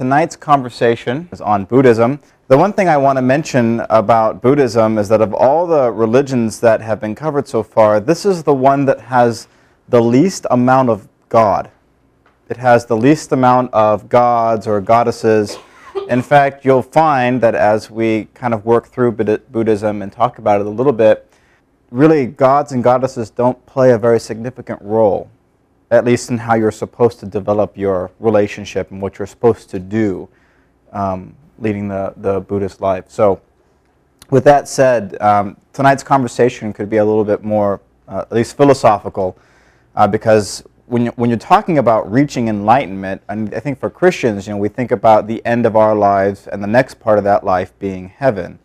tonight's conversation is on Buddhism. The one thing I want to mention about Buddhism is that of all the religions that have been covered so far, this is the one that has the least amount of God. It has the least amount of gods or goddesses. In fact, you'll find that as we kind of work through Buddhism and talk about it a little bit, really gods and goddesses don't play a very significant role at least in how you're supposed to develop your relationship and what you're supposed to do um, leading the, the Buddhist life. So, with that said, um, tonight's conversation could be a little bit more, uh, at least philosophical, uh, because when, you, when you're talking about reaching enlightenment, and I think for Christians, you know, we think about the end of our lives and the next part of that life being heaven.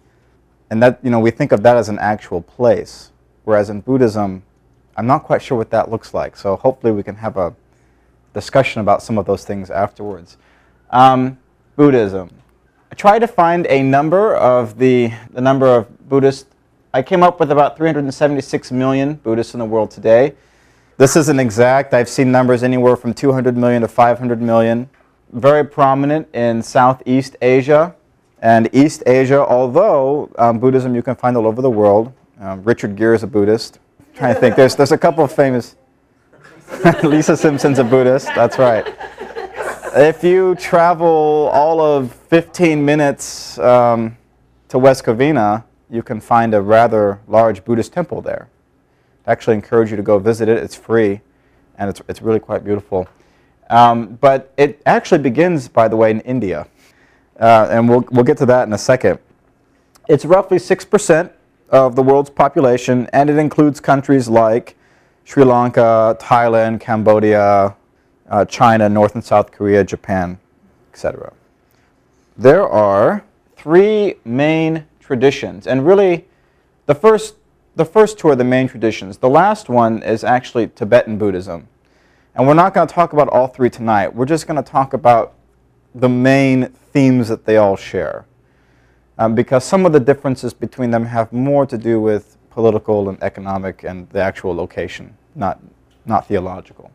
And that, you know, we think of that as an actual place. Whereas in Buddhism, I'm not quite sure what that looks like. So hopefully we can have a discussion about some of those things afterwards. Um, Buddhism. I tried to find a number of the, the number of Buddhists. I came up with about 376 million Buddhists in the world today. This isn't exact. I've seen numbers anywhere from 200 million to 500 million. Very prominent in Southeast Asia and East Asia, although um, Buddhism you can find all over the world. Um, Richard Gere is a Buddhist trying to think. There's, there's a couple of famous. Lisa Simpson's a Buddhist. That's right. If you travel all of 15 minutes um, to West Covina, you can find a rather large Buddhist temple there. I actually encourage you to go visit it. It's free, and it's, it's really quite beautiful. Um, but it actually begins, by the way, in India. Uh, and we'll, we'll get to that in a second. It's roughly 6% of the world's population, and it includes countries like Sri Lanka, Thailand, Cambodia, uh, China, North and South Korea, Japan, etc. There are three main traditions, and really the first, the first two are the main traditions. The last one is actually Tibetan Buddhism. And we're not going to talk about all three tonight. We're just going to talk about the main themes that they all share um, because some of the differences between them have more to do with political and economic and the actual location, not, not theological.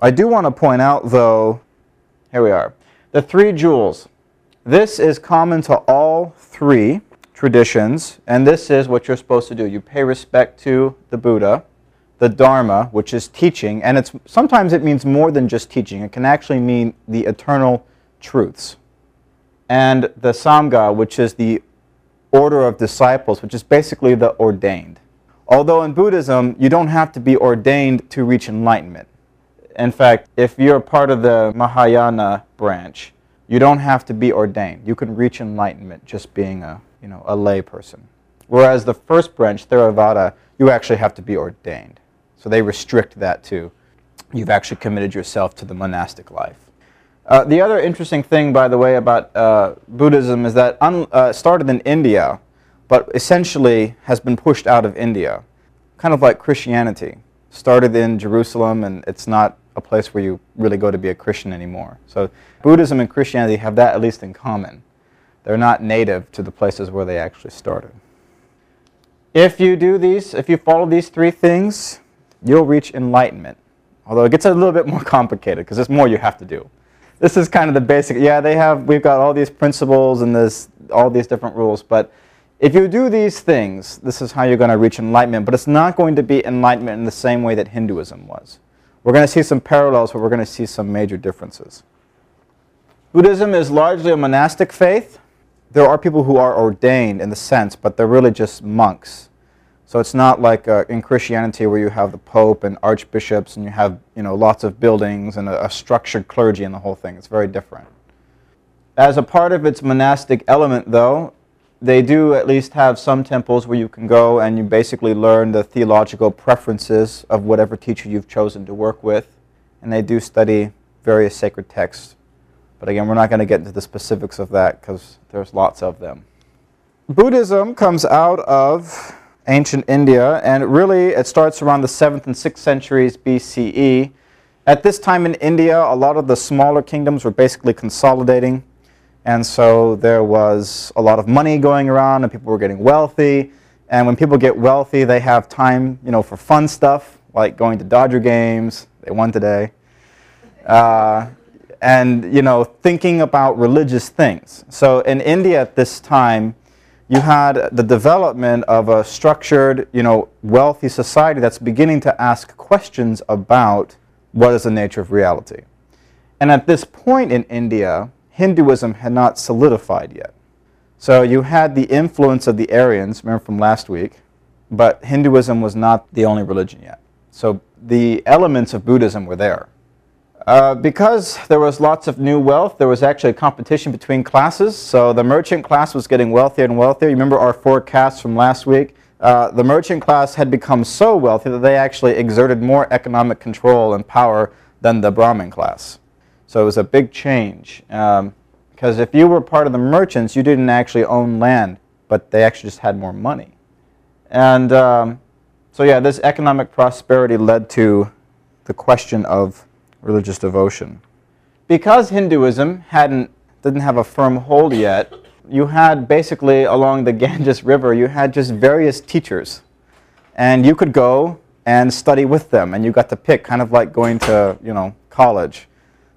I do want to point out, though, here we are, the three jewels. This is common to all three traditions, and this is what you're supposed to do. You pay respect to the Buddha, the Dharma, which is teaching, and it's, sometimes it means more than just teaching. It can actually mean the eternal truths and the Sangha, which is the order of disciples, which is basically the ordained. Although in Buddhism, you don't have to be ordained to reach enlightenment. In fact, if you're part of the Mahayana branch, you don't have to be ordained. You can reach enlightenment just being a, you know, a lay person. Whereas the first branch, Theravada, you actually have to be ordained. So they restrict that to You've actually committed yourself to the monastic life. Uh, the other interesting thing, by the way, about uh, Buddhism is that uh, started in India, but essentially has been pushed out of India, kind of like Christianity. Started in Jerusalem, and it's not a place where you really go to be a Christian anymore. So Buddhism and Christianity have that at least in common. They're not native to the places where they actually started. If you do these, if you follow these three things, you'll reach enlightenment. Although it gets a little bit more complicated because there's more you have to do this is kind of the basic. Yeah, they have. We've got all these principles and this all these different rules, but if you do these things, this is how you're going to reach enlightenment. But it's not going to be enlightenment in the same way that Hinduism was. We're going to see some parallels, but we're going to see some major differences. Buddhism is largely a monastic faith. There are people who are ordained in the sense, but they're really just monks. So it's not like uh, in Christianity where you have the Pope and archbishops and you have you know lots of buildings and a, a structured clergy and the whole thing. It's very different. As a part of its monastic element, though, they do at least have some temples where you can go and you basically learn the theological preferences of whatever teacher you've chosen to work with. And they do study various sacred texts. But again, we're not going to get into the specifics of that because there's lots of them. Buddhism comes out of ancient India, and really it starts around the 7th and 6th centuries BCE. At this time in India, a lot of the smaller kingdoms were basically consolidating, and so there was a lot of money going around, and people were getting wealthy. And when people get wealthy, they have time, you know, for fun stuff like going to Dodger games. They won today. Uh, and you know, thinking about religious things. So in India at this time, you had the development of a structured, you know, wealthy society that's beginning to ask questions about what is the nature of reality. And at this point in India, Hinduism had not solidified yet. So you had the influence of the Aryans, remember from last week, but Hinduism was not the only religion yet. So the elements of Buddhism were there. Uh, because there was lots of new wealth, there was actually a competition between classes. So the merchant class was getting wealthier and wealthier. You remember our forecast from last week? Uh, the merchant class had become so wealthy that they actually exerted more economic control and power than the Brahmin class. So it was a big change. Um, because if you were part of the merchants, you didn't actually own land, but they actually just had more money. And um, so, yeah, this economic prosperity led to the question of religious devotion. Because Hinduism hadn't, didn't have a firm hold yet, you had basically along the Ganges River, you had just various teachers. And you could go and study with them, and you got to pick, kind of like going to, you know, college.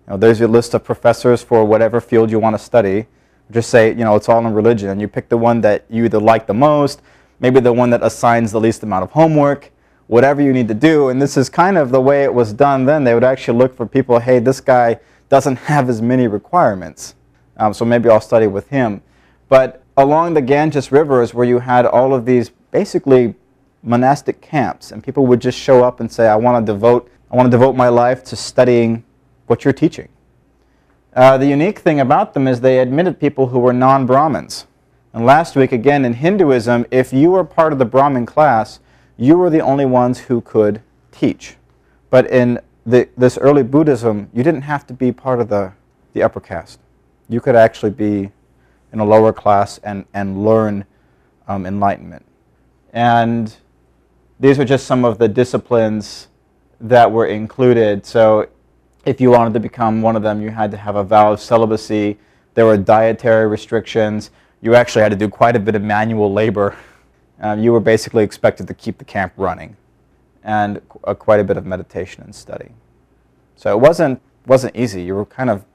You know, there's your list of professors for whatever field you want to study. Just say, you know, it's all in religion, and you pick the one that you either like the most, maybe the one that assigns the least amount of homework, whatever you need to do. And this is kind of the way it was done then. They would actually look for people, hey, this guy doesn't have as many requirements. Um, so maybe I'll study with him. But along the Ganges River is where you had all of these basically monastic camps. And people would just show up and say, I want to devote, I want to devote my life to studying what you're teaching. Uh, the unique thing about them is they admitted people who were non-Brahmins. And last week, again, in Hinduism, if you were part of the Brahmin class, you were the only ones who could teach. But in the, this early Buddhism, you didn't have to be part of the, the upper caste. You could actually be in a lower class and, and learn um, enlightenment. And these are just some of the disciplines that were included. So if you wanted to become one of them, you had to have a vow of celibacy. There were dietary restrictions. You actually had to do quite a bit of manual labor um, you were basically expected to keep the camp running and uh, quite a bit of meditation and study. So it wasn't, wasn't easy. You were kind of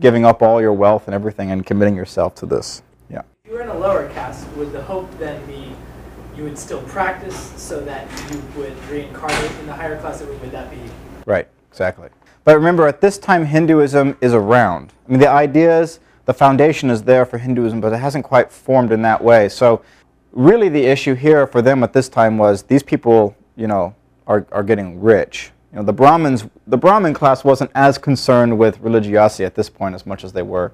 giving up all your wealth and everything and committing yourself to this. Yeah. If you were in a lower caste, would the hope then be you would still practice so that you would reincarnate in the higher class? Or would that be? Right, exactly. But remember, at this time, Hinduism is around. I mean, the ideas, the foundation is there for Hinduism, but it hasn't quite formed in that way. So really the issue here for them at this time was these people, you know, are, are getting rich. You know, the Brahmins, the Brahmin class wasn't as concerned with religiosity at this point as much as they were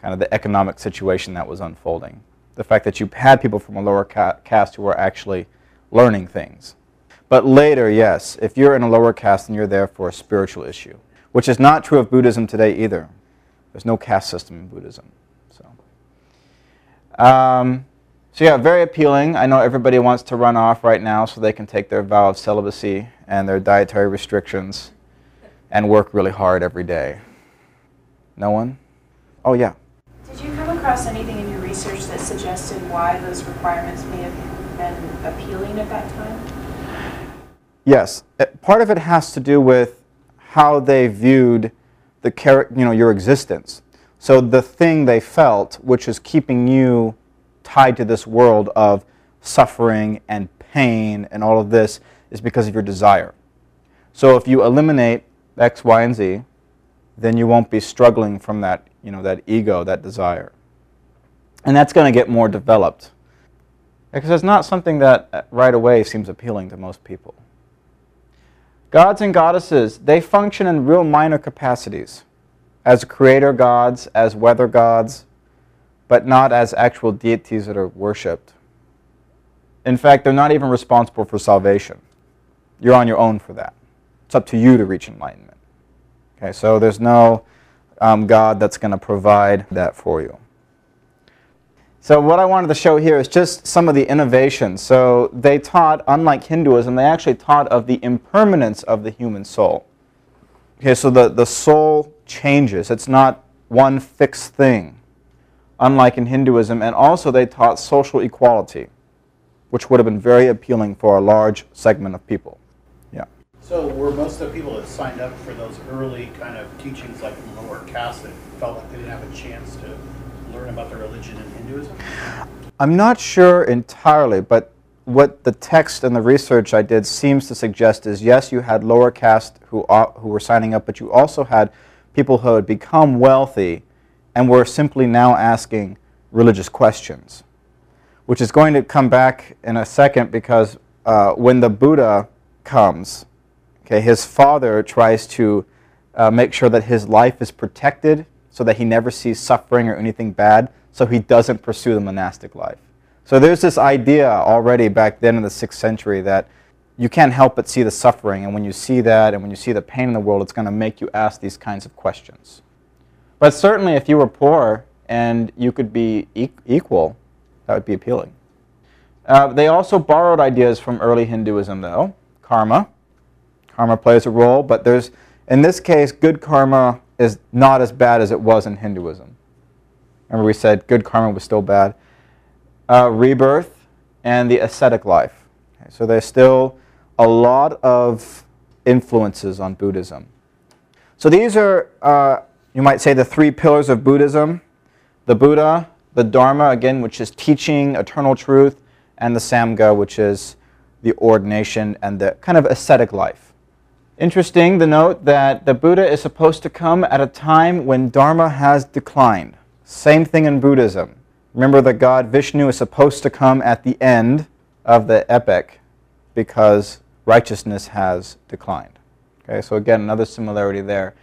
kind of the economic situation that was unfolding. The fact that you had people from a lower ca caste who were actually learning things. But later, yes, if you're in a lower caste, then you're there for a spiritual issue, which is not true of Buddhism today either. There's no caste system in Buddhism. So. Um, so yeah, very appealing. I know everybody wants to run off right now so they can take their vow of celibacy and their dietary restrictions and work really hard every day. No one? Oh yeah. Did you come across anything in your research that suggested why those requirements may have been appealing at that time? Yes. Uh, part of it has to do with how they viewed the you know, your existence. So the thing they felt, which is keeping you tied to this world of suffering and pain and all of this is because of your desire. So if you eliminate X, Y, and Z, then you won't be struggling from that, you know, that ego, that desire. And that's going to get more developed. Because it's not something that uh, right away seems appealing to most people. Gods and goddesses, they function in real minor capacities. As creator gods, as weather gods, but not as actual deities that are worshipped. In fact, they're not even responsible for salvation. You're on your own for that. It's up to you to reach enlightenment. Okay, so there's no um, God that's going to provide that for you. So what I wanted to show here is just some of the innovations. So they taught, unlike Hinduism, they actually taught of the impermanence of the human soul. Okay, so the, the soul changes. It's not one fixed thing unlike in Hinduism, and also they taught social equality, which would have been very appealing for a large segment of people. Yeah. So were most of the people that signed up for those early kind of teachings like lower caste that felt like they didn't have a chance to learn about their religion in Hinduism? I'm not sure entirely, but what the text and the research I did seems to suggest is yes, you had lower caste who, uh, who were signing up, but you also had people who had become wealthy and we're simply now asking religious questions, which is going to come back in a second because uh, when the Buddha comes, okay, his father tries to uh, make sure that his life is protected so that he never sees suffering or anything bad, so he doesn't pursue the monastic life. So there's this idea already back then in the 6th century that you can't help but see the suffering, and when you see that and when you see the pain in the world, it's going to make you ask these kinds of questions. But certainly, if you were poor and you could be e equal, that would be appealing. Uh, they also borrowed ideas from early Hinduism, though. Karma. Karma plays a role, but there's, in this case, good karma is not as bad as it was in Hinduism. Remember, we said good karma was still bad uh, rebirth, and the ascetic life. Okay, so there's still a lot of influences on Buddhism. So these are, uh, you might say, the three pillars of Buddhism the Buddha, the Dharma, again, which is teaching eternal truth, and the Sangha, which is the ordination and the kind of ascetic life. Interesting to note that the Buddha is supposed to come at a time when Dharma has declined. Same thing in Buddhism. Remember that God Vishnu is supposed to come at the end of the epic because righteousness has declined. Okay, so again, another similarity there.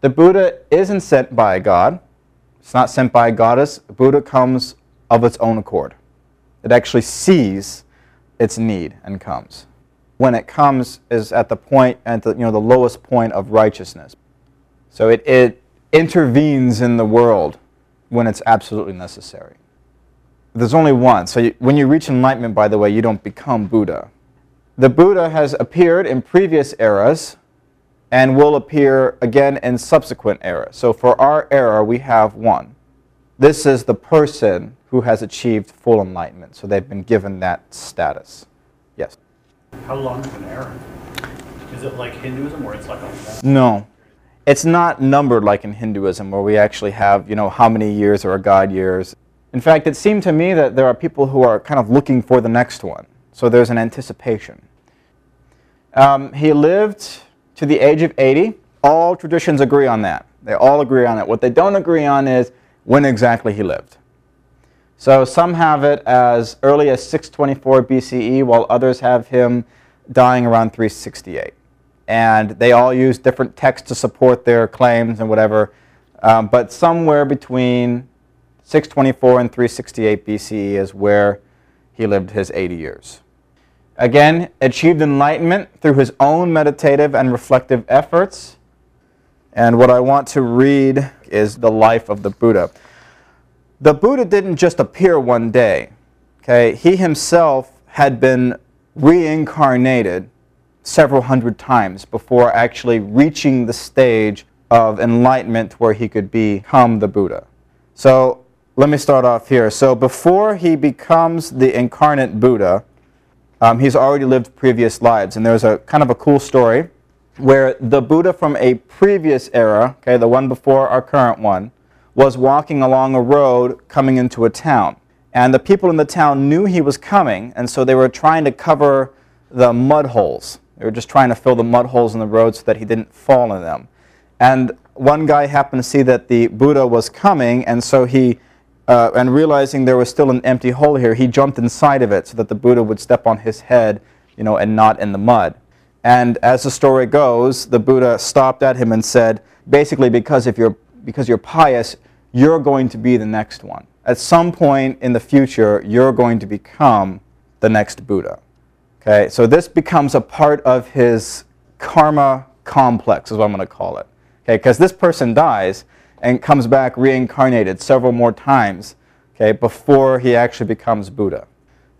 The Buddha isn't sent by a God. It's not sent by a goddess. Buddha comes of its own accord. It actually sees its need and comes. When it comes is at the point, at the, you know, the lowest point of righteousness. So it, it intervenes in the world when it's absolutely necessary there's only one. So you, when you reach enlightenment, by the way, you don't become Buddha. The Buddha has appeared in previous eras and will appear again in subsequent eras. So for our era, we have one. This is the person who has achieved full enlightenment. So they've been given that status. Yes? How long is an era? Is it like Hinduism where it's like a No. It's not numbered like in Hinduism where we actually have, you know, how many years or a god years. In fact, it seemed to me that there are people who are kind of looking for the next one. So there's an anticipation. Um, he lived to the age of 80. All traditions agree on that. They all agree on it. What they don't agree on is when exactly he lived. So some have it as early as 624 BCE, while others have him dying around 368. And they all use different texts to support their claims and whatever. Um, but somewhere between 624 and 368 BCE is where he lived his 80 years. Again, achieved enlightenment through his own meditative and reflective efforts. And what I want to read is the life of the Buddha. The Buddha didn't just appear one day. Okay? He himself had been reincarnated several hundred times before actually reaching the stage of enlightenment where he could become the Buddha. So let me start off here. So before he becomes the incarnate Buddha, um, he's already lived previous lives. And there's a kind of a cool story where the Buddha from a previous era, okay, the one before our current one, was walking along a road coming into a town. And the people in the town knew he was coming, and so they were trying to cover the mud holes. They were just trying to fill the mud holes in the road so that he didn't fall in them. And one guy happened to see that the Buddha was coming, and so he uh, and realizing there was still an empty hole here, he jumped inside of it so that the Buddha would step on his head, you know, and not in the mud. And as the story goes, the Buddha stopped at him and said, basically, because if you're because you're pious, you're going to be the next one. At some point in the future, you're going to become the next Buddha. Okay, so this becomes a part of his karma complex, is what I'm going to call it. Okay, because this person dies, and comes back reincarnated several more times okay, before he actually becomes Buddha.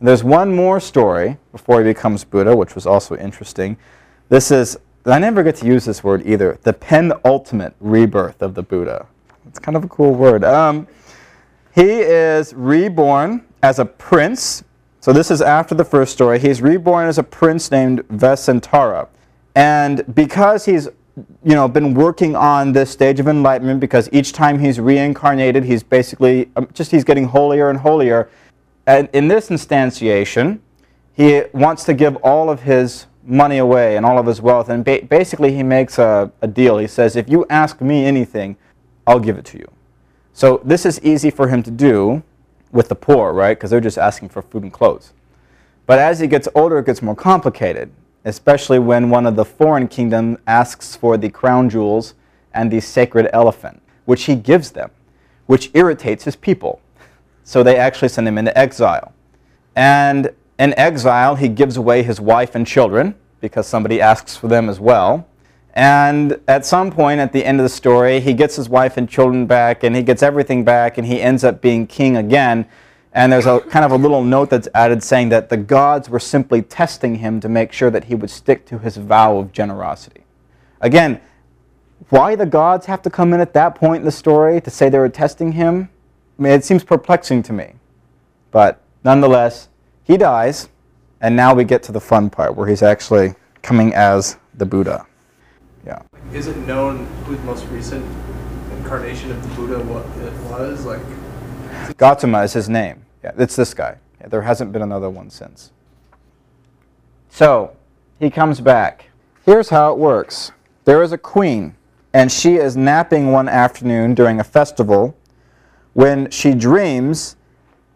And there's one more story before he becomes Buddha, which was also interesting. This is, I never get to use this word either, the penultimate rebirth of the Buddha. It's kind of a cool word. Um, he is reborn as a prince. So this is after the first story. He's reborn as a prince named Vesantara. And because he's you know been working on this stage of enlightenment because each time he's reincarnated he's basically um, just he's getting holier and holier. And in this instantiation he wants to give all of his money away and all of his wealth. And ba- basically he makes a, a deal. He says if you ask me anything i'll give it to you. So this is easy for him to do with the poor right? Because they're just asking for food and clothes. But as he gets older, it gets more complicated, especially when one of the foreign kingdom asks for the crown jewels and the sacred elephant, which he gives them, which irritates his people. So they actually send him into exile. And in exile, he gives away his wife and children because somebody asks for them as well. And at some point at the end of the story, he gets his wife and children back and he gets everything back and he ends up being king again and there's a kind of a little note that's added saying that the gods were simply testing him to make sure that he would stick to his vow of generosity. Again, why the gods have to come in at that point in the story to say they were testing him? I mean, it seems perplexing to me. But nonetheless, he dies, and now we get to the fun part where he's actually coming as the Buddha. Yeah. Is it known who the most recent incarnation of the Buddha was? Like, Gautama is his name. Yeah, it's this guy. Yeah, there hasn't been another one since. So, he comes back. Here's how it works there is a queen, and she is napping one afternoon during a festival when she dreams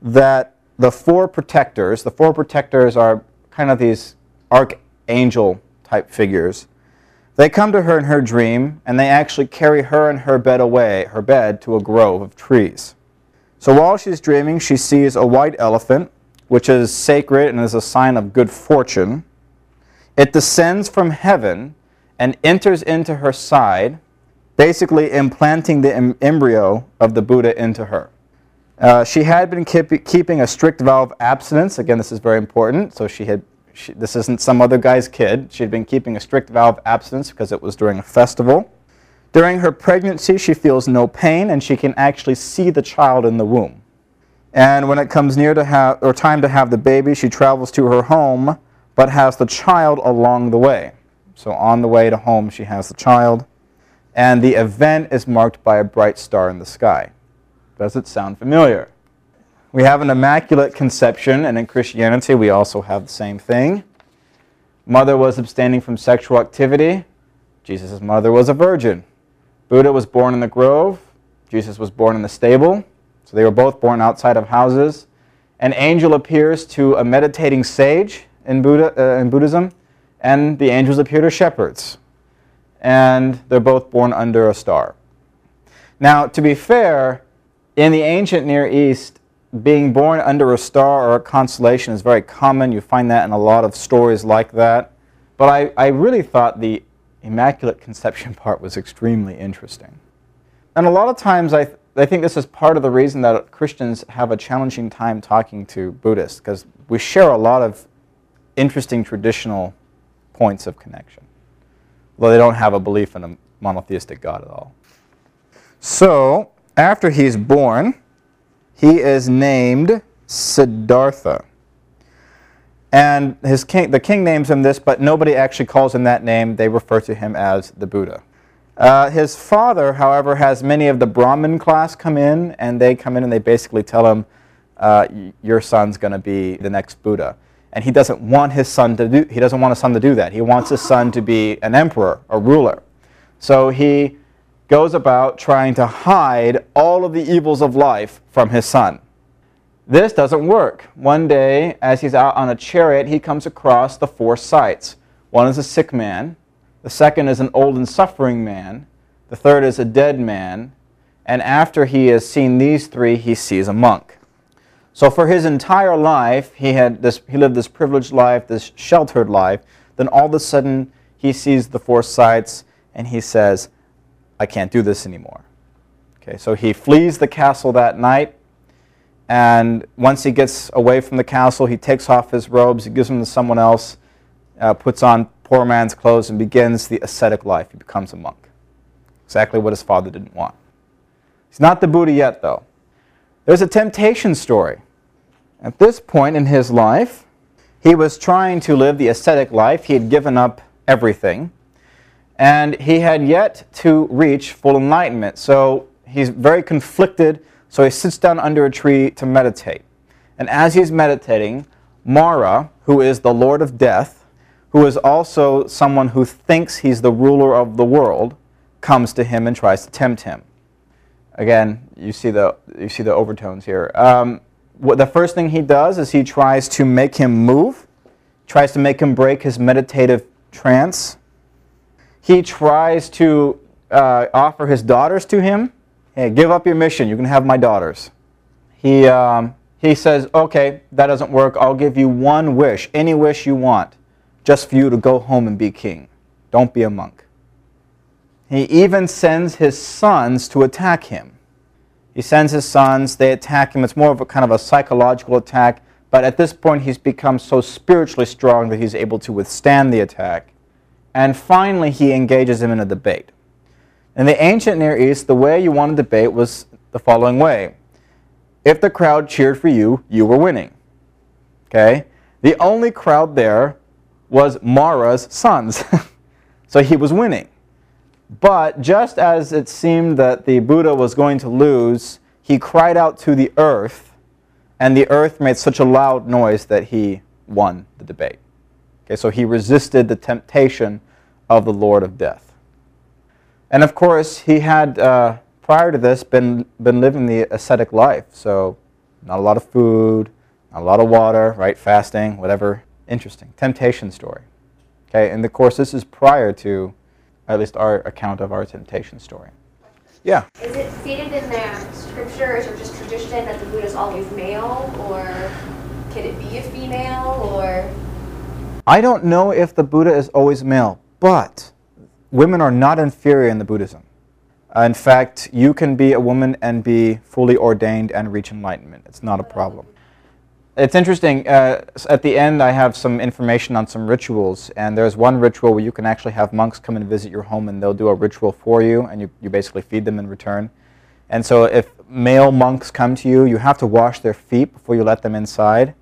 that the four protectors, the four protectors are kind of these archangel type figures. They come to her in her dream, and they actually carry her and her bed away, her bed, to a grove of trees. So while she's dreaming, she sees a white elephant, which is sacred and is a sign of good fortune. It descends from heaven and enters into her side, basically implanting the em- embryo of the Buddha into her. Uh, she had been keep- keeping a strict vow of abstinence. Again, this is very important. So she had. She, this isn't some other guy's kid. She had been keeping a strict vow of abstinence because it was during a festival. During her pregnancy, she feels no pain and she can actually see the child in the womb. And when it comes near to have or time to have the baby, she travels to her home but has the child along the way. So on the way to home, she has the child. And the event is marked by a bright star in the sky. Does it sound familiar? We have an immaculate conception, and in Christianity, we also have the same thing. Mother was abstaining from sexual activity. Jesus' mother was a virgin. Buddha was born in the grove. Jesus was born in the stable. So they were both born outside of houses. An angel appears to a meditating sage in, Buddha, uh, in Buddhism, and the angels appear to shepherds. And they're both born under a star. Now, to be fair, in the ancient Near East, being born under a star or a constellation is very common. You find that in a lot of stories like that. But I, I really thought the Immaculate Conception part was extremely interesting. And a lot of times I, th- I think this is part of the reason that Christians have a challenging time talking to Buddhists, because we share a lot of interesting traditional points of connection, though they don't have a belief in a monotheistic God at all. So, after he's born, he is named Siddhartha. And his king, the king names him this, but nobody actually calls him that name. They refer to him as the Buddha. Uh, his father, however, has many of the Brahmin class come in, and they come in and they basically tell him, uh, "Your son's going to be the next Buddha." And he doesn't want his son to do. He doesn't want his son to do that. He wants his son to be an emperor, a ruler. So he goes about trying to hide all of the evils of life from his son. This doesn't work. One day, as he's out on a chariot, he comes across the four sights. One is a sick man, the second is an old and suffering man, the third is a dead man, and after he has seen these three, he sees a monk. So for his entire life, he had this he lived this privileged life, this sheltered life. Then all of a sudden, he sees the four sights and he says, I can't do this anymore. Okay, so he flees the castle that night and once he gets away from the castle, he takes off his robes, he gives them to someone else, uh, puts on poor man's clothes, and begins the ascetic life. He becomes a monk. Exactly what his father didn't want. He's not the Buddha yet, though. There's a temptation story. At this point in his life, he was trying to live the ascetic life. He had given up everything. And he had yet to reach full enlightenment. So he's very conflicted. So he sits down under a tree to meditate. And as he's meditating, Mara, who is the Lord of Death, who is also someone who thinks he's the ruler of the world, comes to him and tries to tempt him. Again, you see the, you see the overtones here. Um, what, the first thing he does is he tries to make him move, tries to make him break his meditative trance. He tries to uh, offer his daughters to him. Hey, give up your mission. You can have my daughters. He, um, he says, okay, that doesn't work. I'll give you one wish, any wish you want, just for you to go home and be king. Don't be a monk. He even sends his sons to attack him. He sends his sons, they attack him. It's more of a kind of a psychological attack, but at this point he's become so spiritually strong that he's able to withstand the attack. And finally, he engages him in a debate. In the ancient Near East, the way you won a debate was the following way. If the crowd cheered for you, you were winning. Okay? The only crowd there was Mara's sons. so he was winning. But just as it seemed that the Buddha was going to lose, he cried out to the earth, and the earth made such a loud noise that he won the debate. Okay, so he resisted the temptation of the Lord of Death. And of course, he had, uh, prior to this, been, been living the ascetic life. So, not a lot of food, not a lot of water, right? Fasting, whatever. Interesting. Temptation story. Okay, and of course, this is prior to at least our account of our temptation story. Yeah. Is it stated in the scriptures or just tradition that the Buddha is always male, or can it be a female, or? I don't know if the Buddha is always male, but women are not inferior in the Buddhism. Uh, in fact, you can be a woman and be fully ordained and reach enlightenment. It's not a problem. It's interesting. Uh, at the end, I have some information on some rituals, and there's one ritual where you can actually have monks come and visit your home, and they'll do a ritual for you, and you, you basically feed them in return. And so, if male monks come to you, you have to wash their feet before you let them inside,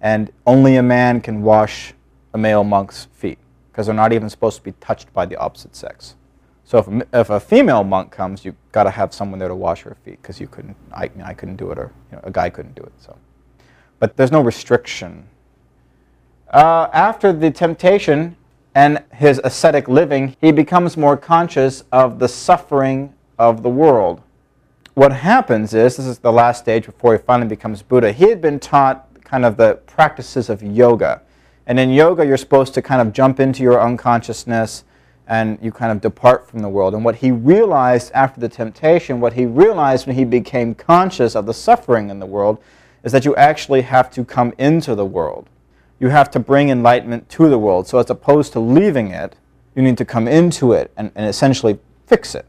and only a man can wash a male monk's feet because they're not even supposed to be touched by the opposite sex. So if, if a female monk comes, you've got to have someone there to wash her feet because you couldn't. I, mean I couldn't do it, or you know, a guy couldn't do it. So but there's no restriction. Uh, after the temptation and his ascetic living, he becomes more conscious of the suffering of the world. What happens is, this is the last stage before he finally becomes Buddha, he had been taught kind of the practices of yoga. And in yoga, you're supposed to kind of jump into your unconsciousness and you kind of depart from the world. And what he realized after the temptation, what he realized when he became conscious of the suffering in the world, is that you actually have to come into the world. You have to bring enlightenment to the world. So as opposed to leaving it, you need to come into it and, and essentially fix it.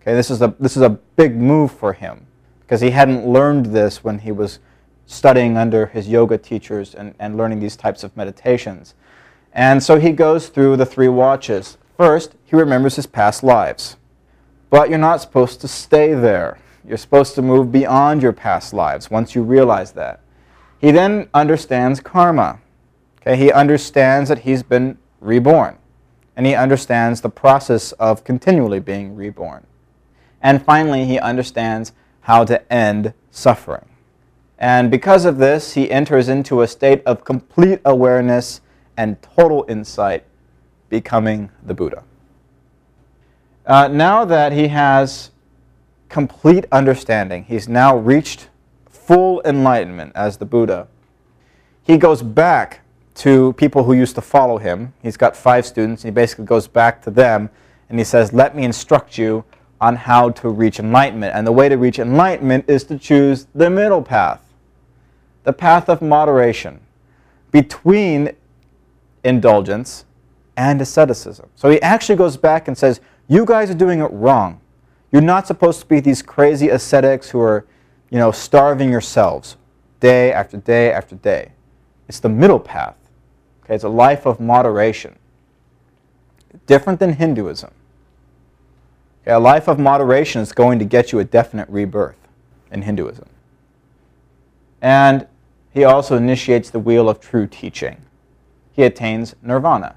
Okay, this is a this is a big move for him because he hadn't learned this when he was studying under his yoga teachers and, and learning these types of meditations. And so he goes through the three watches. First, he remembers his past lives. But you're not supposed to stay there. You're supposed to move beyond your past lives once you realize that. He then understands karma. Okay, he understands that he's been reborn. And he understands the process of continually being reborn. And finally, he understands how to end suffering. And because of this, he enters into a state of complete awareness and total insight, becoming the Buddha. Uh, now that he has complete understanding. He's now reached full enlightenment as the Buddha. He goes back to people who used to follow him. He's got five students. He basically goes back to them and he says, Let me instruct you on how to reach enlightenment. And the way to reach enlightenment is to choose the middle path, the path of moderation between indulgence and asceticism. So he actually goes back and says, You guys are doing it wrong. You're not supposed to be these crazy ascetics who are, you know, starving yourselves day after day after day. It's the middle path. Okay, it's a life of moderation. Different than Hinduism. Okay, a life of moderation is going to get you a definite rebirth in Hinduism. And he also initiates the wheel of true teaching. He attains nirvana.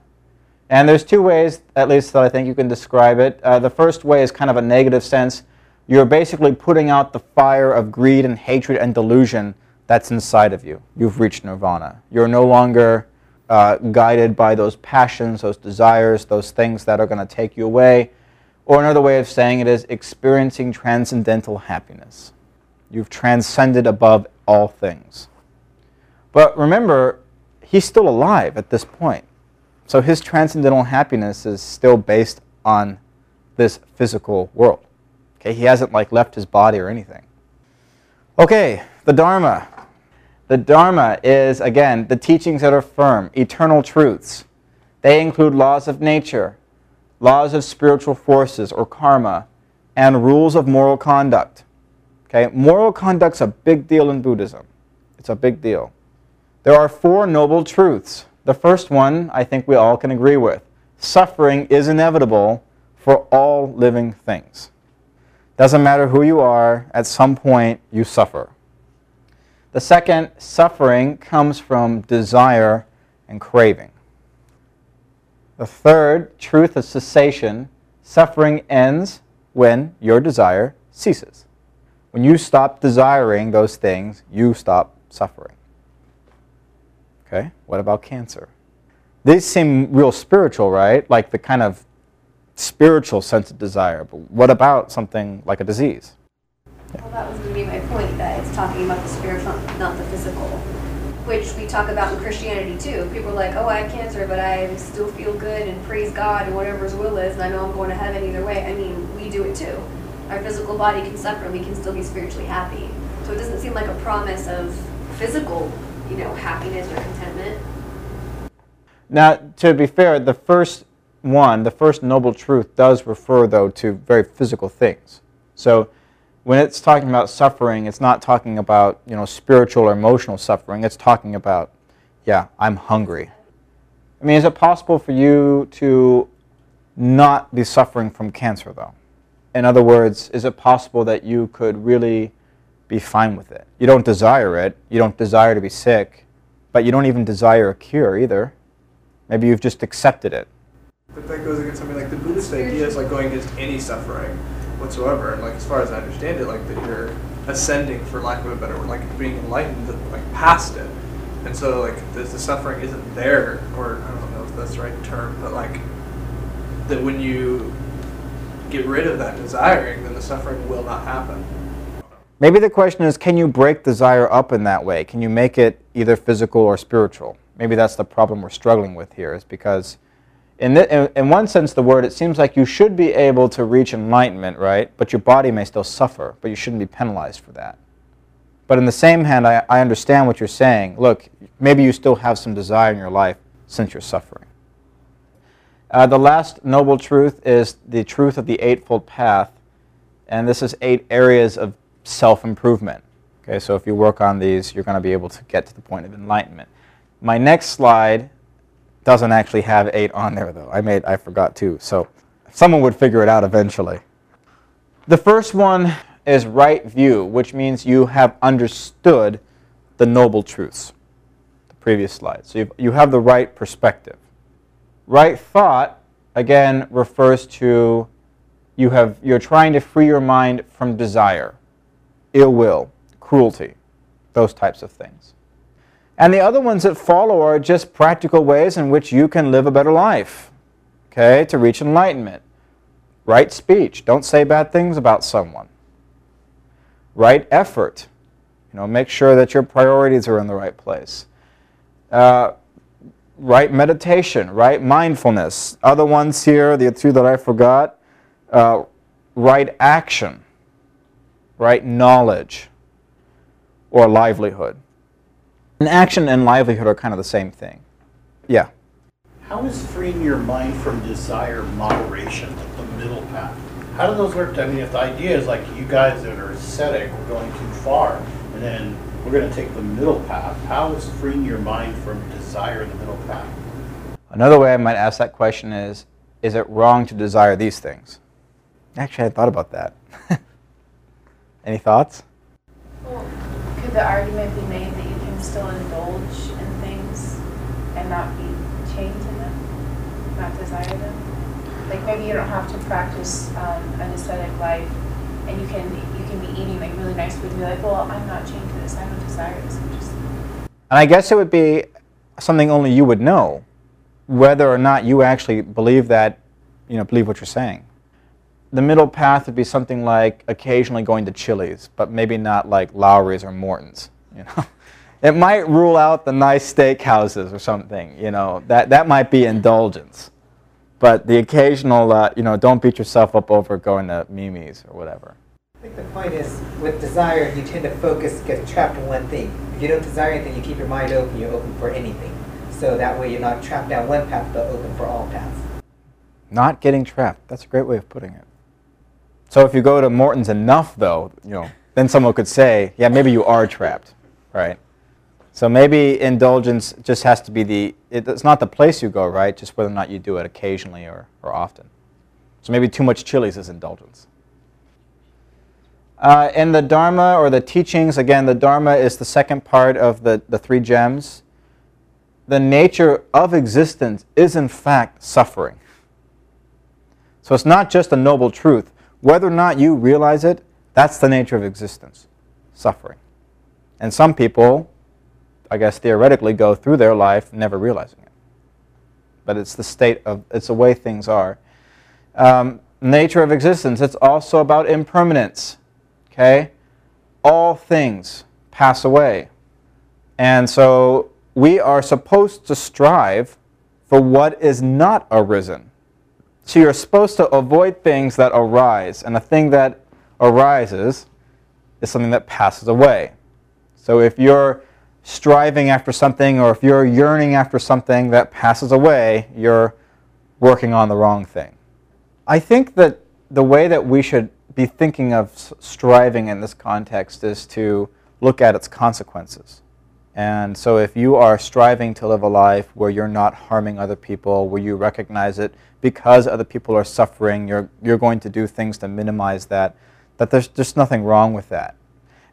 And there's two ways, at least, that I think you can describe it. Uh, the first way is kind of a negative sense. You're basically putting out the fire of greed and hatred and delusion that's inside of you. You've reached nirvana. You're no longer uh, guided by those passions, those desires, those things that are going to take you away. Or another way of saying it is experiencing transcendental happiness. You've transcended above all things. But remember, he's still alive at this point. So his transcendental happiness is still based on this physical world. Okay, he hasn't like left his body or anything. Okay, the Dharma. The Dharma is again the teachings that are firm, eternal truths. They include laws of nature, laws of spiritual forces or karma, and rules of moral conduct. Okay, moral conduct's a big deal in Buddhism. It's a big deal. There are four noble truths the first one, I think we all can agree with. Suffering is inevitable for all living things. Doesn't matter who you are, at some point you suffer. The second, suffering comes from desire and craving. The third, truth of cessation, suffering ends when your desire ceases. When you stop desiring those things, you stop suffering. Okay, what about cancer? These seem real spiritual, right? Like the kind of spiritual sense of desire. But what about something like a disease? Well, that was going to be my point, that it's talking about the spiritual, not the physical, which we talk about in Christianity too. People are like, oh, I have cancer, but I still feel good and praise God and whatever His will is, and I know I'm going to heaven either way. I mean, we do it too. Our physical body can suffer, and we can still be spiritually happy. So it doesn't seem like a promise of physical you know, happiness or contentment. Now, to be fair, the first one, the first noble truth, does refer, though, to very physical things. So when it's talking about suffering, it's not talking about, you know, spiritual or emotional suffering. It's talking about, yeah, I'm hungry. I mean, is it possible for you to not be suffering from cancer, though? In other words, is it possible that you could really be fine with it. You don't desire it. You don't desire to be sick, but you don't even desire a cure either. Maybe you've just accepted it. But that goes against something like the Buddhist idea is like going against any suffering whatsoever. And like as far as I understand it, like that you're ascending, for lack of a better word, like being enlightened, like past it. And so like the, the suffering isn't there, or I don't know if that's the right term, but like that when you get rid of that desiring, then the suffering will not happen. Maybe the question is, can you break desire up in that way? Can you make it either physical or spiritual? Maybe that's the problem we're struggling with here, is because in, the, in, one sense, the word, it seems like you should be able to reach enlightenment, right? But your body may still suffer, but you shouldn't be penalized for that. But in the same hand, I, I understand what you're saying. Look, maybe you still have some desire in your life since you're suffering. Uh, the last noble truth is the truth of the Eightfold Path. And this is eight areas of self-improvement. Okay, so if you work on these, you're going to be able to get to the point of enlightenment. My next slide doesn't actually have eight on there, though. I made, I forgot two, so someone would figure it out eventually. The first one is right view, which means you have understood the noble truths. The previous slide. So you have the right perspective. Right thought, again, refers to you have, you're trying to free your mind from desire ill will, cruelty, those types of things. And the other ones that follow are just practical ways in which you can live a better life, okay, to reach enlightenment. Right speech, don't say bad things about someone. Right effort, you know, make sure that your priorities are in the right place. Uh, right meditation, right mindfulness. Other ones here, the two that I forgot, uh, right action right? Knowledge or livelihood. And action and livelihood are kind of the same thing. Yeah. How is freeing your mind from desire moderation, the middle path? How do those work? I mean, if the idea is like you guys that are ascetic, we're going too far, and then we're going to take the middle path, how is freeing your mind from desire the middle path? Another way I might ask that question is, is it wrong to desire these things? Actually, I thought about that. Any thoughts? Well, could the argument be made that you can still indulge in things and not be chained to them? not desire them? Like maybe you don't have to practice um, an ascetic life, and you can you can be eating like really nice food and be like, well, I'm not chained to this. I don't desire this. I'm just And I guess it would be something only you would know, whether or not you actually believe that, you know, believe what you're saying. The middle path would be something like occasionally going to Chili's, but maybe not like Lawry's or Morton's. You know, it might rule out the nice steakhouses or something. You know, that that might be indulgence, but the occasional, uh, you know, don't beat yourself up over going to Mimi's or whatever. I think the point is, with desire, you tend to focus, get trapped in one thing. If you don't desire anything, you keep your mind open, you're open for anything. So that way you're not trapped down one path, but open for all paths. Not getting trapped. That's a great way of putting it. So if you go to Morton's enough, though, you know, then someone could say, yeah, maybe you are trapped, right? So maybe indulgence just has to be the, it, it's not the place you go, right? Just whether or not you do it occasionally or, or often. So maybe too much Chili's is indulgence. Uh, in the Dharma or the teachings, again, the Dharma is the second part of the, the three gems. The nature of existence is, in fact, suffering. So it's not just a noble truth. Whether or not you realize it, that's the nature of existence suffering. And some people, I guess theoretically, go through their life never realizing it. But it's the state of, it's the way things are. Um, nature of existence, it's also about impermanence. Okay? All things pass away. And so we are supposed to strive for what is not arisen. So you're supposed to avoid things that arise, and a thing that arises is something that passes away. So if you're striving after something or if you're yearning after something that passes away, you're working on the wrong thing. I think that the way that we should be thinking of striving in this context is to look at its consequences. And so if you are striving to live a life where you're not harming other people, where you recognize it because other people are suffering, you're, you're going to do things to minimize that, that there's just nothing wrong with that.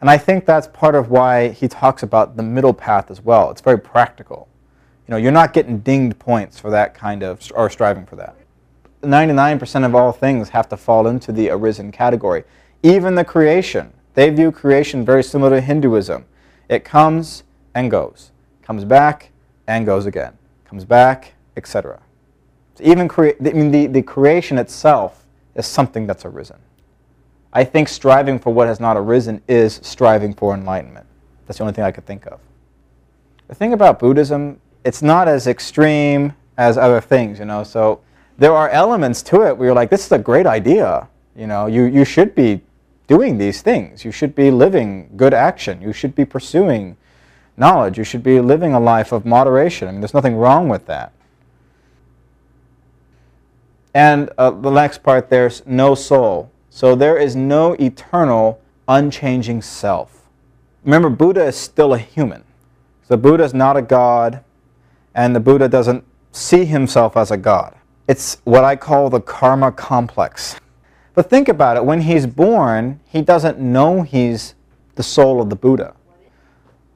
And I think that's part of why he talks about the middle path as well. It's very practical. You know, you're not getting dinged points for that kind of, or striving for that. 99% of all things have to fall into the arisen category. Even the creation. They view creation very similar to Hinduism. It comes and goes, comes back and goes again, comes back, etc. So even crea- I mean, the, the creation itself is something that's arisen. I think striving for what has not arisen is striving for enlightenment. That's the only thing I could think of. The thing about Buddhism, it's not as extreme as other things, you know. So there are elements to it where you're like, this is a great idea. You know, you, you should be doing these things. You should be living good action. You should be pursuing knowledge. You should be living a life of moderation. I mean, there's nothing wrong with that. And uh, the next part, there's no soul. So there is no eternal, unchanging self. Remember, Buddha is still a human. The Buddha is not a god, and the Buddha doesn't see himself as a god. It's what I call the karma complex. But think about it when he's born, he doesn't know he's the soul of the Buddha.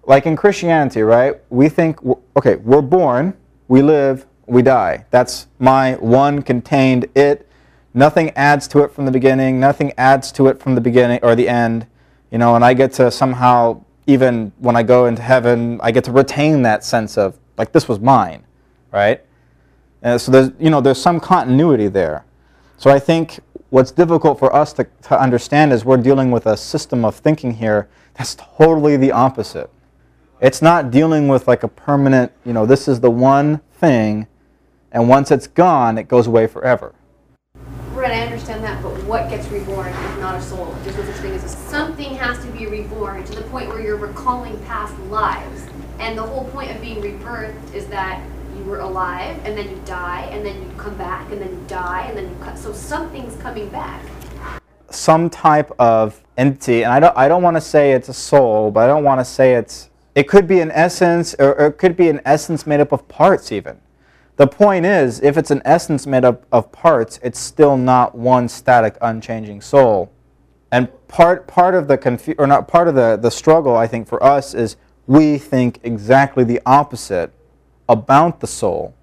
Like in Christianity, right? We think, okay, we're born, we live, we die. That's my one contained it. Nothing adds to it from the beginning, nothing adds to it from the beginning or the end. You know, and I get to somehow, even when I go into heaven, I get to retain that sense of, like, this was mine, right? And so there's, you know, there's some continuity there. So I think what's difficult for us to, to understand is we're dealing with a system of thinking here that's totally the opposite. It's not dealing with like a permanent, you know, this is the one thing, and once it's gone, it goes away forever. Right, I understand that, but what gets reborn is not a soul. There's no such thing as a something has to be reborn to the point where you're recalling past lives. And the whole point of being rebirthed is that you were alive and then you die and then you come back and then you die and then you cut. So something's coming back. Some type of entity, and I don't, I don't want to say it's a soul, but I don't want to say it's, it could be an essence, or, or it could be an essence made up of parts even. The point is, if it's an essence made up of parts, it's still not one static, unchanging soul. And part, part of the confu- or not part of the, the struggle, I think, for us is we think exactly the opposite about the soul.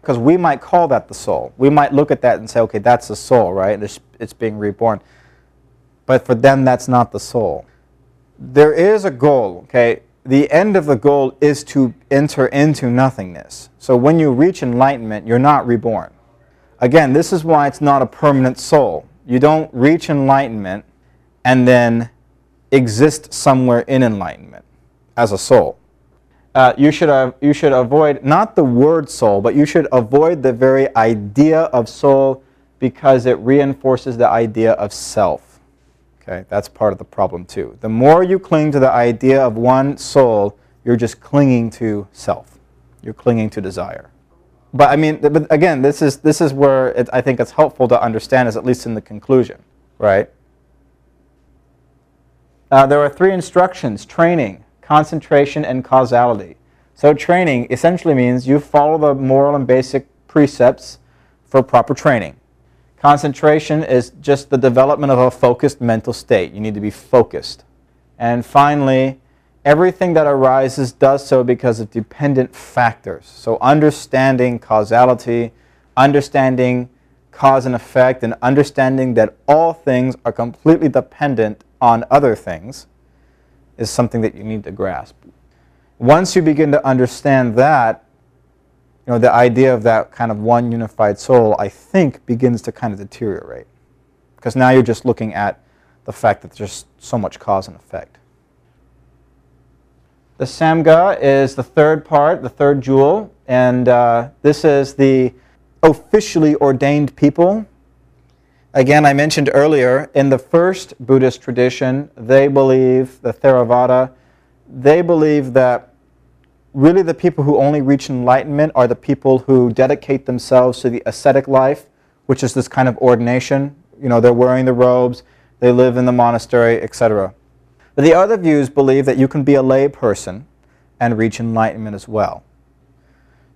Because we might call that the soul. We might look at that and say, okay, that's the soul, right? It's, it's being reborn. But for them, that's not the soul. There is a goal, okay? The end of the goal is to enter into nothingness. So when you reach enlightenment, you're not reborn. Again, this is why it's not a permanent soul. You don't reach enlightenment and then exist somewhere in enlightenment as a soul. Uh, you, should, uh, you should avoid not the word soul, but you should avoid the very idea of soul because it reinforces the idea of self. Okay, that's part of the problem too. The more you cling to the idea of one soul, you're just clinging to self. You're clinging to desire. But I mean, but again, this is this is where it, I think it's helpful to understand, is at least in the conclusion, right? Uh, there are three instructions: training, concentration, and causality. So training essentially means you follow the moral and basic precepts for proper training. Concentration is just the development of a focused mental state. You need to be focused. And finally, everything that arises does so because of dependent factors. So understanding causality, understanding cause and effect, and understanding that all things are completely dependent on other things is something that you need to grasp. Once you begin to understand that, you know, the idea of that kind of one unified soul, I think, begins to kind of deteriorate. Because now you're just looking at the fact that there's so much cause and effect. The Sangha is the third part, the third jewel, and uh, this is the officially ordained people. Again, I mentioned earlier, in the first Buddhist tradition, they believe, the Theravada, they believe that really the people who only reach enlightenment are the people who dedicate themselves to the ascetic life, which is this kind of ordination. You know, they're wearing the robes, they live in the monastery, etc. But the other views believe that you can be a lay person and reach enlightenment as well.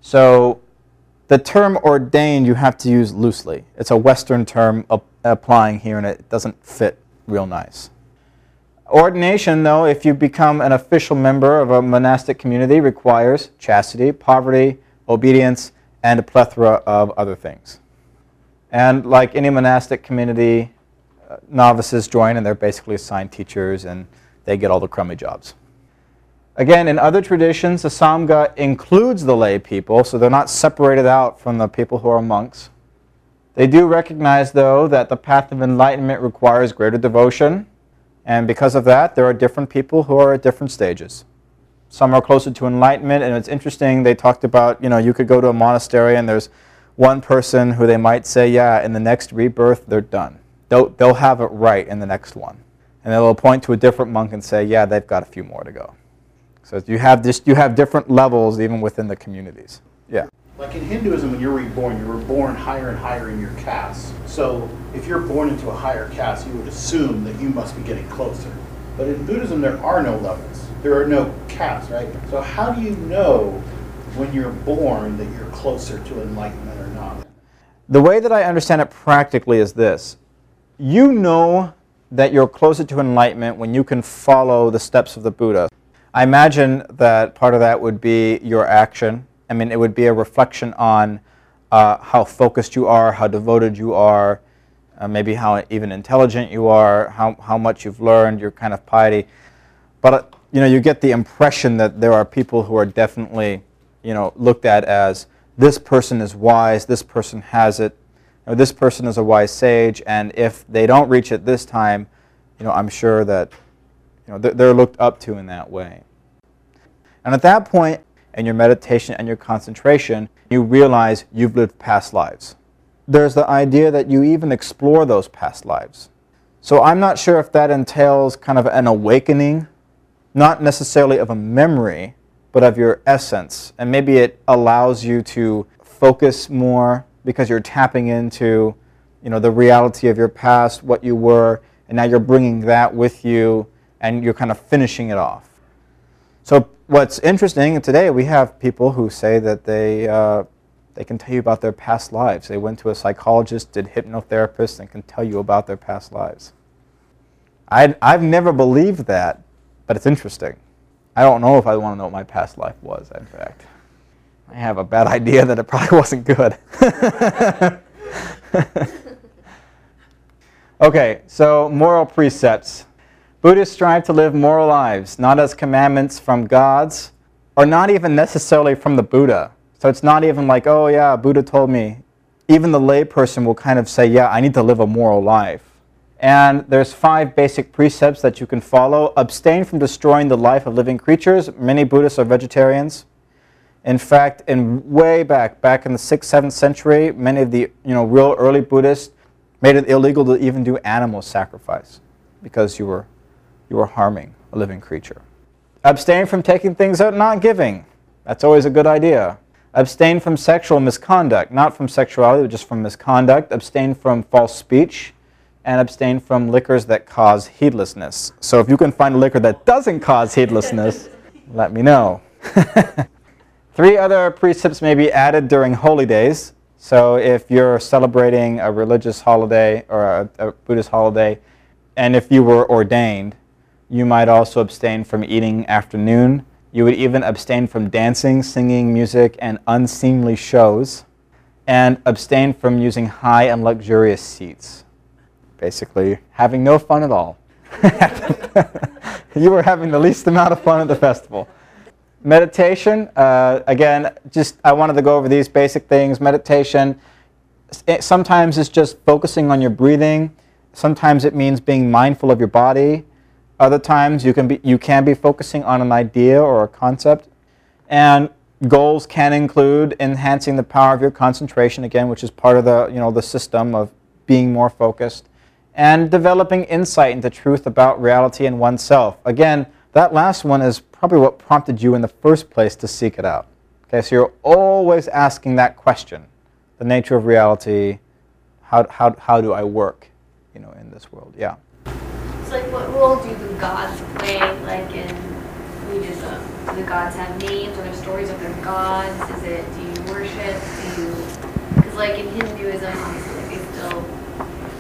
So the term ordained you have to use loosely. It's a Western term applying here and it doesn't fit real nice. Ordination, though, if you become an official member of a monastic community, requires chastity, poverty, obedience, and a plethora of other things. And like any monastic community, uh, novices join and they're basically assigned teachers and they get all the crummy jobs. Again, in other traditions, the Sangha includes the lay people, so they're not separated out from the people who are monks. They do recognize, though, that the path of enlightenment requires greater devotion, and because of that, there are different people who are at different stages. Some are closer to enlightenment, and it's interesting, they talked about, you know, you could go to a monastery and there's one person who they might say, yeah, in the next rebirth, they're done. They'll, they'll have it right in the next one. And they'll point to a different monk and say, yeah, they've got a few more to go. So you have, this, you have different levels even within the communities. Yeah. Like in Hinduism, when you're reborn, you were born higher and higher in your caste. So if you're born into a higher caste, you would assume that you must be getting closer. But in Buddhism, there are no levels. There are no castes, right? So how do you know when you're born that you're closer to enlightenment or not? The way that I understand it practically is this. You know that you're closer to enlightenment when you can follow the steps of the Buddha. I imagine that part of that would be your action. I mean, it would be a reflection on uh, how focused you are, how devoted you are, uh, maybe how even intelligent you are, how, how much you've learned, your kind of piety. But uh, you know, you get the impression that there are people who are definitely, you know, looked at as this person is wise, this person has it, you know, this person is a wise sage, and if they don't reach it this time, you know, I'm sure that you know, they're looked up to in that way. And at that point, in your meditation and your concentration, you realize you've lived past lives. There's the idea that you even explore those past lives. So I'm not sure if that entails kind of an awakening, not necessarily of a memory, but of your essence. And maybe it allows you to focus more because you're tapping into you know, the reality of your past, what you were, and now you're bringing that with you and you're kind of finishing it off. So what's interesting today, we have people who say that they, uh, they can tell you about their past lives. They went to a psychologist, did hypnotherapist, and can tell you about their past lives. i I've never believed that, but it's interesting. I don't know if I want to know what my past life was, in fact. I have a bad idea that it probably wasn't good. okay, so moral precepts. Buddhists strive to live moral lives, not as commandments from gods, or not even necessarily from the Buddha. So it's not even like, oh yeah, Buddha told me. Even the layperson will kind of say, yeah, I need to live a moral life. And there's five basic precepts that you can follow. Abstain from destroying the life of living creatures. Many Buddhists are vegetarians. In fact, in way back, back in the sixth, seventh century, many of the you know real early Buddhists made it illegal to even do animal sacrifice because you were you are harming a living creature. Abstain from taking things out, not giving. That's always a good idea. Abstain from sexual misconduct, not from sexuality, but just from misconduct. Abstain from false speech and abstain from liquors that cause heedlessness. So if you can find a liquor that doesn't cause heedlessness, let me know. Three other precepts may be added during holy days. So if you're celebrating a religious holiday or a, a Buddhist holiday, and if you were ordained, you might also abstain from eating afternoon. You would even abstain from dancing, singing, music, and unseemly shows, and abstain from using high and luxurious seats basically having no fun at all. you were having the least amount of fun at the festival. Meditation, uh, again, just I wanted to go over these basic things. Meditation, it, sometimes it's just focusing on your breathing. Sometimes it means being mindful of your body. Other times you can be you can be focusing on an idea or a concept. And goals can include enhancing the power of your concentration again, which is part of the you know the system of being more focused and developing insight into truth about reality and oneself. Again, that last one is probably what prompted you in the first place to seek it out. Okay, so you're always asking that question the nature of reality, how, how, how do I work you know, in this world? Yeah. It's like what role do the gods play, like in Buddhism? Do the gods have names? Are there stories of their gods? Is it, do you worship? Do you, because like in Hinduism, obviously, they still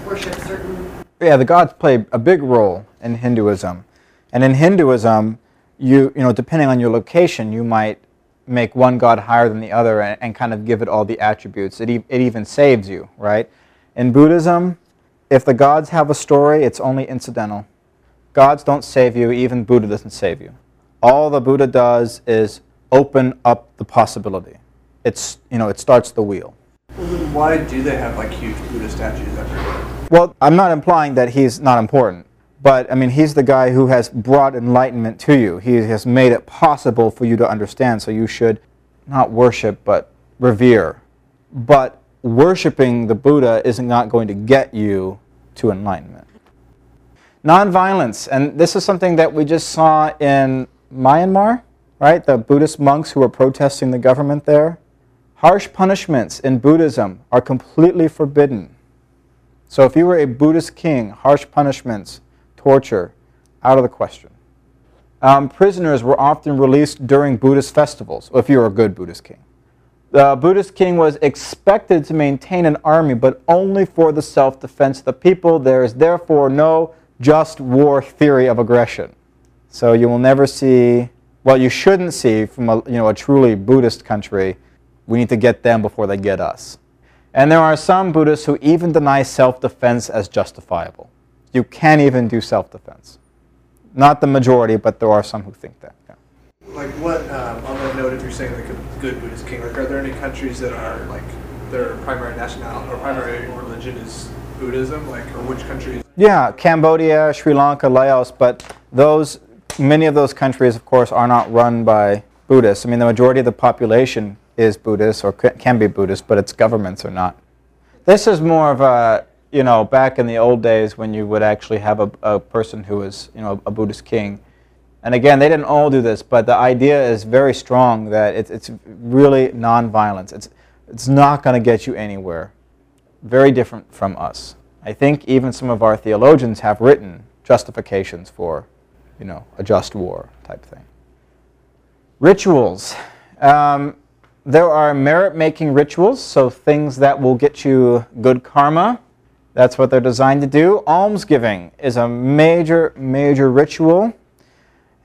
worship certain. Yeah, the gods play a big role in Hinduism. And in Hinduism, you, you know, depending on your location, you might make one god higher than the other and, and kind of give it all the attributes. It, e- it even saves you, right? In Buddhism, if the gods have a story, it's only incidental. Gods don't save you, even Buddha doesn't save you. All the Buddha does is open up the possibility. It's, you know, it starts the wheel. Well, then why do they have like huge Buddha statues everywhere? Well, I'm not implying that he's not important, but I mean, he's the guy who has brought enlightenment to you. He has made it possible for you to understand, so you should not worship, but revere. But worshiping the Buddha isn't not going to get you to enlightenment. Nonviolence, and this is something that we just saw in Myanmar, right? The Buddhist monks who were protesting the government there. Harsh punishments in Buddhism are completely forbidden. So if you were a Buddhist king, harsh punishments, torture, out of the question. Um, prisoners were often released during Buddhist festivals, if you were a good Buddhist king. The Buddhist king was expected to maintain an army, but only for the self-defense of the people. There is therefore no just war theory of aggression. So you will never see, well, you shouldn't see from a, you know, a truly Buddhist country, we need to get them before they get us. And there are some Buddhists who even deny self-defense as justifiable. You can't even do self-defense. Not the majority, but there are some who think that. Yeah. Like what, um, on that note, if you're saying like a good Buddhist king, like are there any countries that are like their primary nationality or primary religion is Buddhism? Like, or which countries? Yeah, Cambodia, Sri Lanka, Laos, but those, many of those countries, of course, are not run by Buddhists. I mean, the majority of the population is Buddhist or can be Buddhist, but its governments are not. This is more of a, you know, back in the old days when you would actually have a, a person who was, you know, a Buddhist king. And again, they didn't all do this, but the idea is very strong that it's, it's really nonviolence. It's, it's not going to get you anywhere. Very different from us. I think even some of our theologians have written justifications for, you know, a just war type thing. Rituals. Um, there are merit-making rituals, so things that will get you good karma. That's what they're designed to do. Almsgiving is a major, major ritual.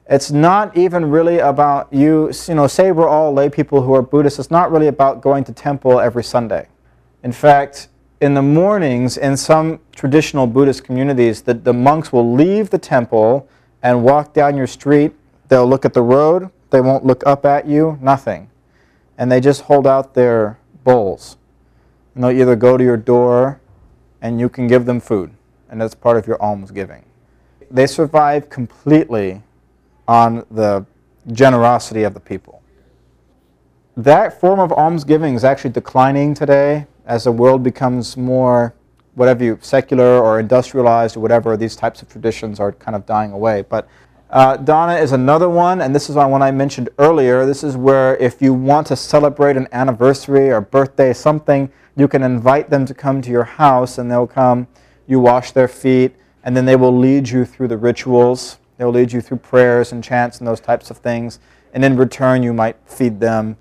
It's not even really about you, you know, say we're all lay people who are Buddhists. It's not really about going to temple every Sunday. In fact, in the mornings, in some traditional Buddhist communities, the, the monks will leave the temple and walk down your street. They'll look at the road. They won't look up at you, nothing. And they just hold out their bowls. And they'll either go to your door and you can give them food. And that's part of your almsgiving. They survive completely on the generosity of the people. That form of almsgiving is actually declining today as the world becomes more, whatever you, secular or industrialized or whatever, these types of traditions are kind of dying away. But uh, Dana is another one, and this is one I mentioned earlier. This is where if you want to celebrate an anniversary or birthday, something, you can invite them to come to your house and they'll come, you wash their feet, and then they will lead you through the rituals They'll lead you through prayers and chants and those types of things. And in return, you might feed them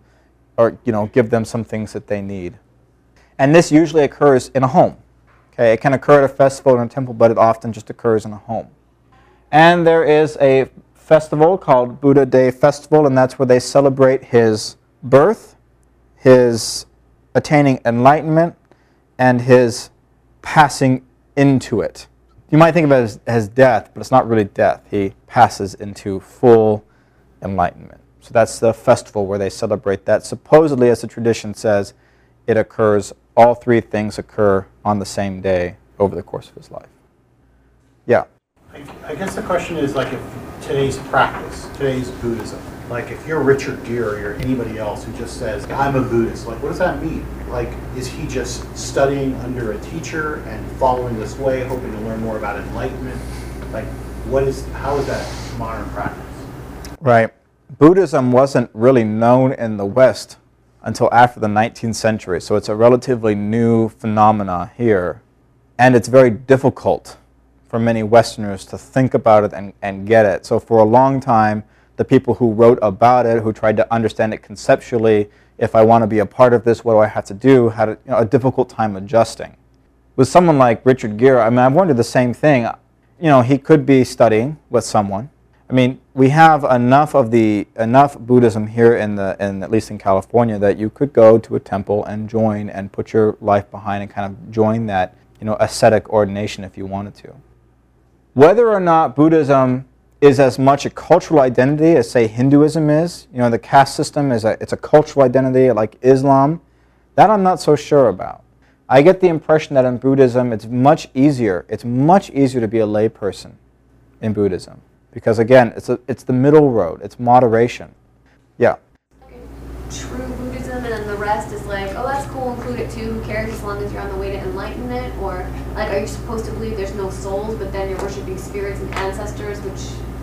or you know, give them some things that they need. And this usually occurs in a home. Okay, it can occur at a festival in a temple, but it often just occurs in a home. And there is a festival called Buddha Day Festival, and that's where they celebrate his birth, his attaining enlightenment, and his passing into it. You might think of it as, as death, but it's not really death. He passes into full enlightenment. So that's the festival where they celebrate that. Supposedly, as the tradition says, it occurs, all three things occur on the same day over the course of his life. Yeah. I guess the question is like if today's practice, today's Buddhism, like if you're Richard Gere or you're anybody else who just says, I'm a Buddhist, like what does that mean? Like, is he just studying under a teacher and following this way, hoping to learn more about enlightenment? Like, what is, how is that modern practice? Right. Buddhism wasn't really known in the West until after the 19th century, so it's a relatively new phenomena here. And it's very difficult for many Westerners to think about it and, and get it. So for a long time, the people who wrote about it, who tried to understand it conceptually, if I want to be a part of this, what do I have to do, had a, you know, a difficult time adjusting. With someone like Richard Gere, I mean, I've wondered the same thing. You know, he could be studying with someone. I mean, we have enough of the enough Buddhism here in the in at least in California that you could go to a temple and join and put your life behind and kind of join that you know ascetic ordination if you wanted to. Whether or not Buddhism is as much a cultural identity as say Hinduism is. You know, the caste system is a it's a cultural identity like Islam. That I'm not so sure about. I get the impression that in Buddhism it's much easier. It's much easier to be a layperson in Buddhism because again, it's a, it's the middle road. It's moderation. Yeah. True Buddhism, and then the rest is like, oh, that's cool, include it too. Who cares as long as you're on the way to enlightenment? Or like, are you supposed to believe there's no souls, but then you're worshiping spirits and ancestors, which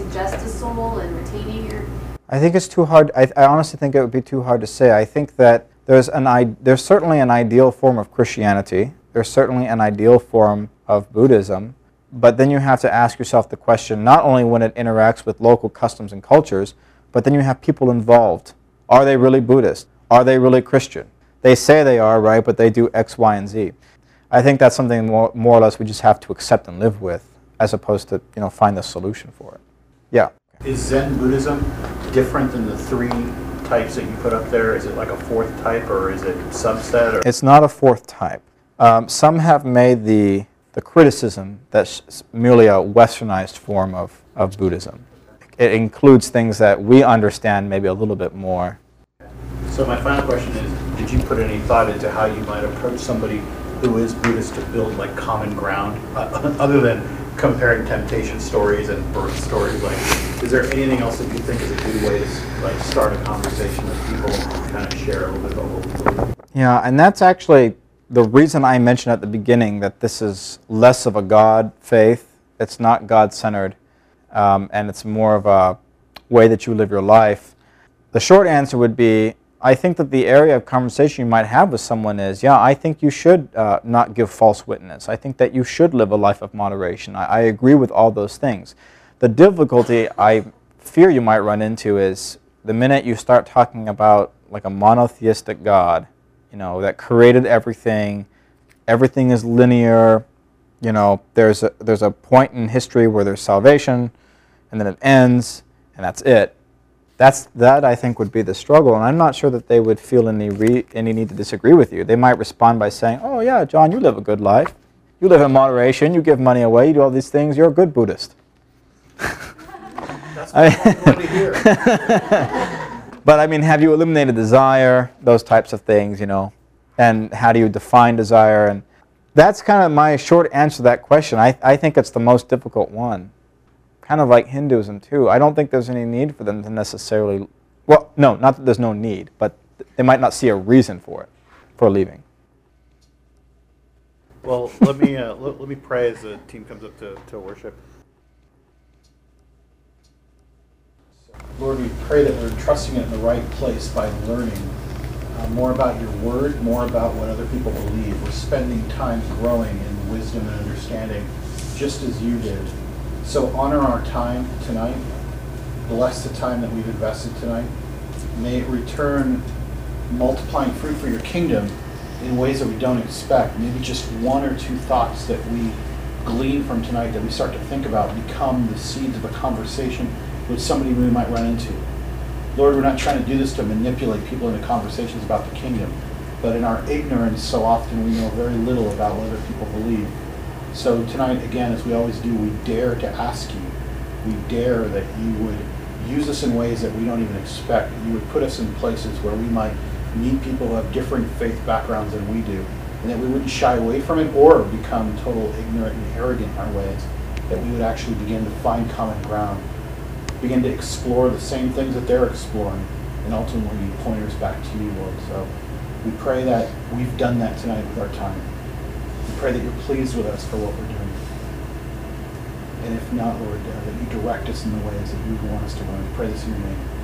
suggest soul and retaining your. I think it's too hard. I, I honestly think it would be too hard to say. I think that there's an there's certainly an ideal form of Christianity. There's certainly an ideal form of Buddhism. But then you have to ask yourself the question not only when it interacts with local customs and cultures, but then you have people involved. Are they really Buddhist? Are they really Christian? They say they are, right, but they do X, Y, and Z. I think that's something more, more or less we just have to accept and live with, as opposed to you know find the solution for it. Yeah. Is Zen Buddhism different than the three types that you put up there? Is it like a fourth type or is it subset? Or? It's not a fourth type. Um, some have made the, the criticism that's merely a westernized form of, of Buddhism. It includes things that we understand maybe a little bit more. So my final question is, did you put any thought into how you might approach somebody who is Buddhist to build like common ground, uh, other than comparing temptation stories and birth stories? Like, is there anything else that you think is a good way to like start a conversation with people, kind of share a little bit what Yeah, and that's actually the reason I mentioned at the beginning that this is less of a God faith. It's not God centered, um, and it's more of a way that you live your life. The short answer would be I think that the area of conversation you might have with someone is, yeah, I think you should uh, not give false witness. I think that you should live a life of moderation. I, I agree with all those things. The difficulty I fear you might run into is the minute you start talking about like a monotheistic God, you know, that created everything, everything is linear, you know, there's a, there's a point in history where there's salvation, and then it ends, and that's it. That's, that I think would be the struggle, and I'm not sure that they would feel any, re, any need to disagree with you. They might respond by saying, oh yeah, John, you live a good life. You live in moderation, you give money away, you do all these things, you're a good Buddhist. That's what I want to hear. But I mean, have you eliminated desire? Those types of things, you know. And how do you define desire? And that's kind of my short answer to that question. I, I think it's the most difficult one. Kind of like Hinduism, too. I don't think there's any need for them to necessarily. Well, no, not that there's no need, but they might not see a reason for it, for leaving. Well, let me, uh, let, let me pray as the team comes up to, to worship. Lord, we pray that we're trusting it in the right place by learning uh, more about your word, more about what other people believe. We're spending time growing in wisdom and understanding, just as you did. So honor our time tonight. Bless the time that we've invested tonight. May it return multiplying fruit for your kingdom in ways that we don't expect. Maybe just one or two thoughts that we glean from tonight that we start to think about become the seeds of a conversation with somebody we might run into. Lord, we're not trying to do this to manipulate people into conversations about the kingdom, but in our ignorance, so often we know very little about what other people believe. So tonight, again, as we always do, we dare to ask you. We dare that you would use us in ways that we don't even expect. You would put us in places where we might meet people who have different faith backgrounds than we do, and that we wouldn't shy away from it or become total ignorant and arrogant in our ways. That we would actually begin to find common ground, begin to explore the same things that they're exploring, and ultimately point us back to you, Lord. So we pray that we've done that tonight with our time. Pray that you're pleased with us for what we're doing. And if not, Lord, uh, that you direct us in the ways that you want us to run. Pray this in your name.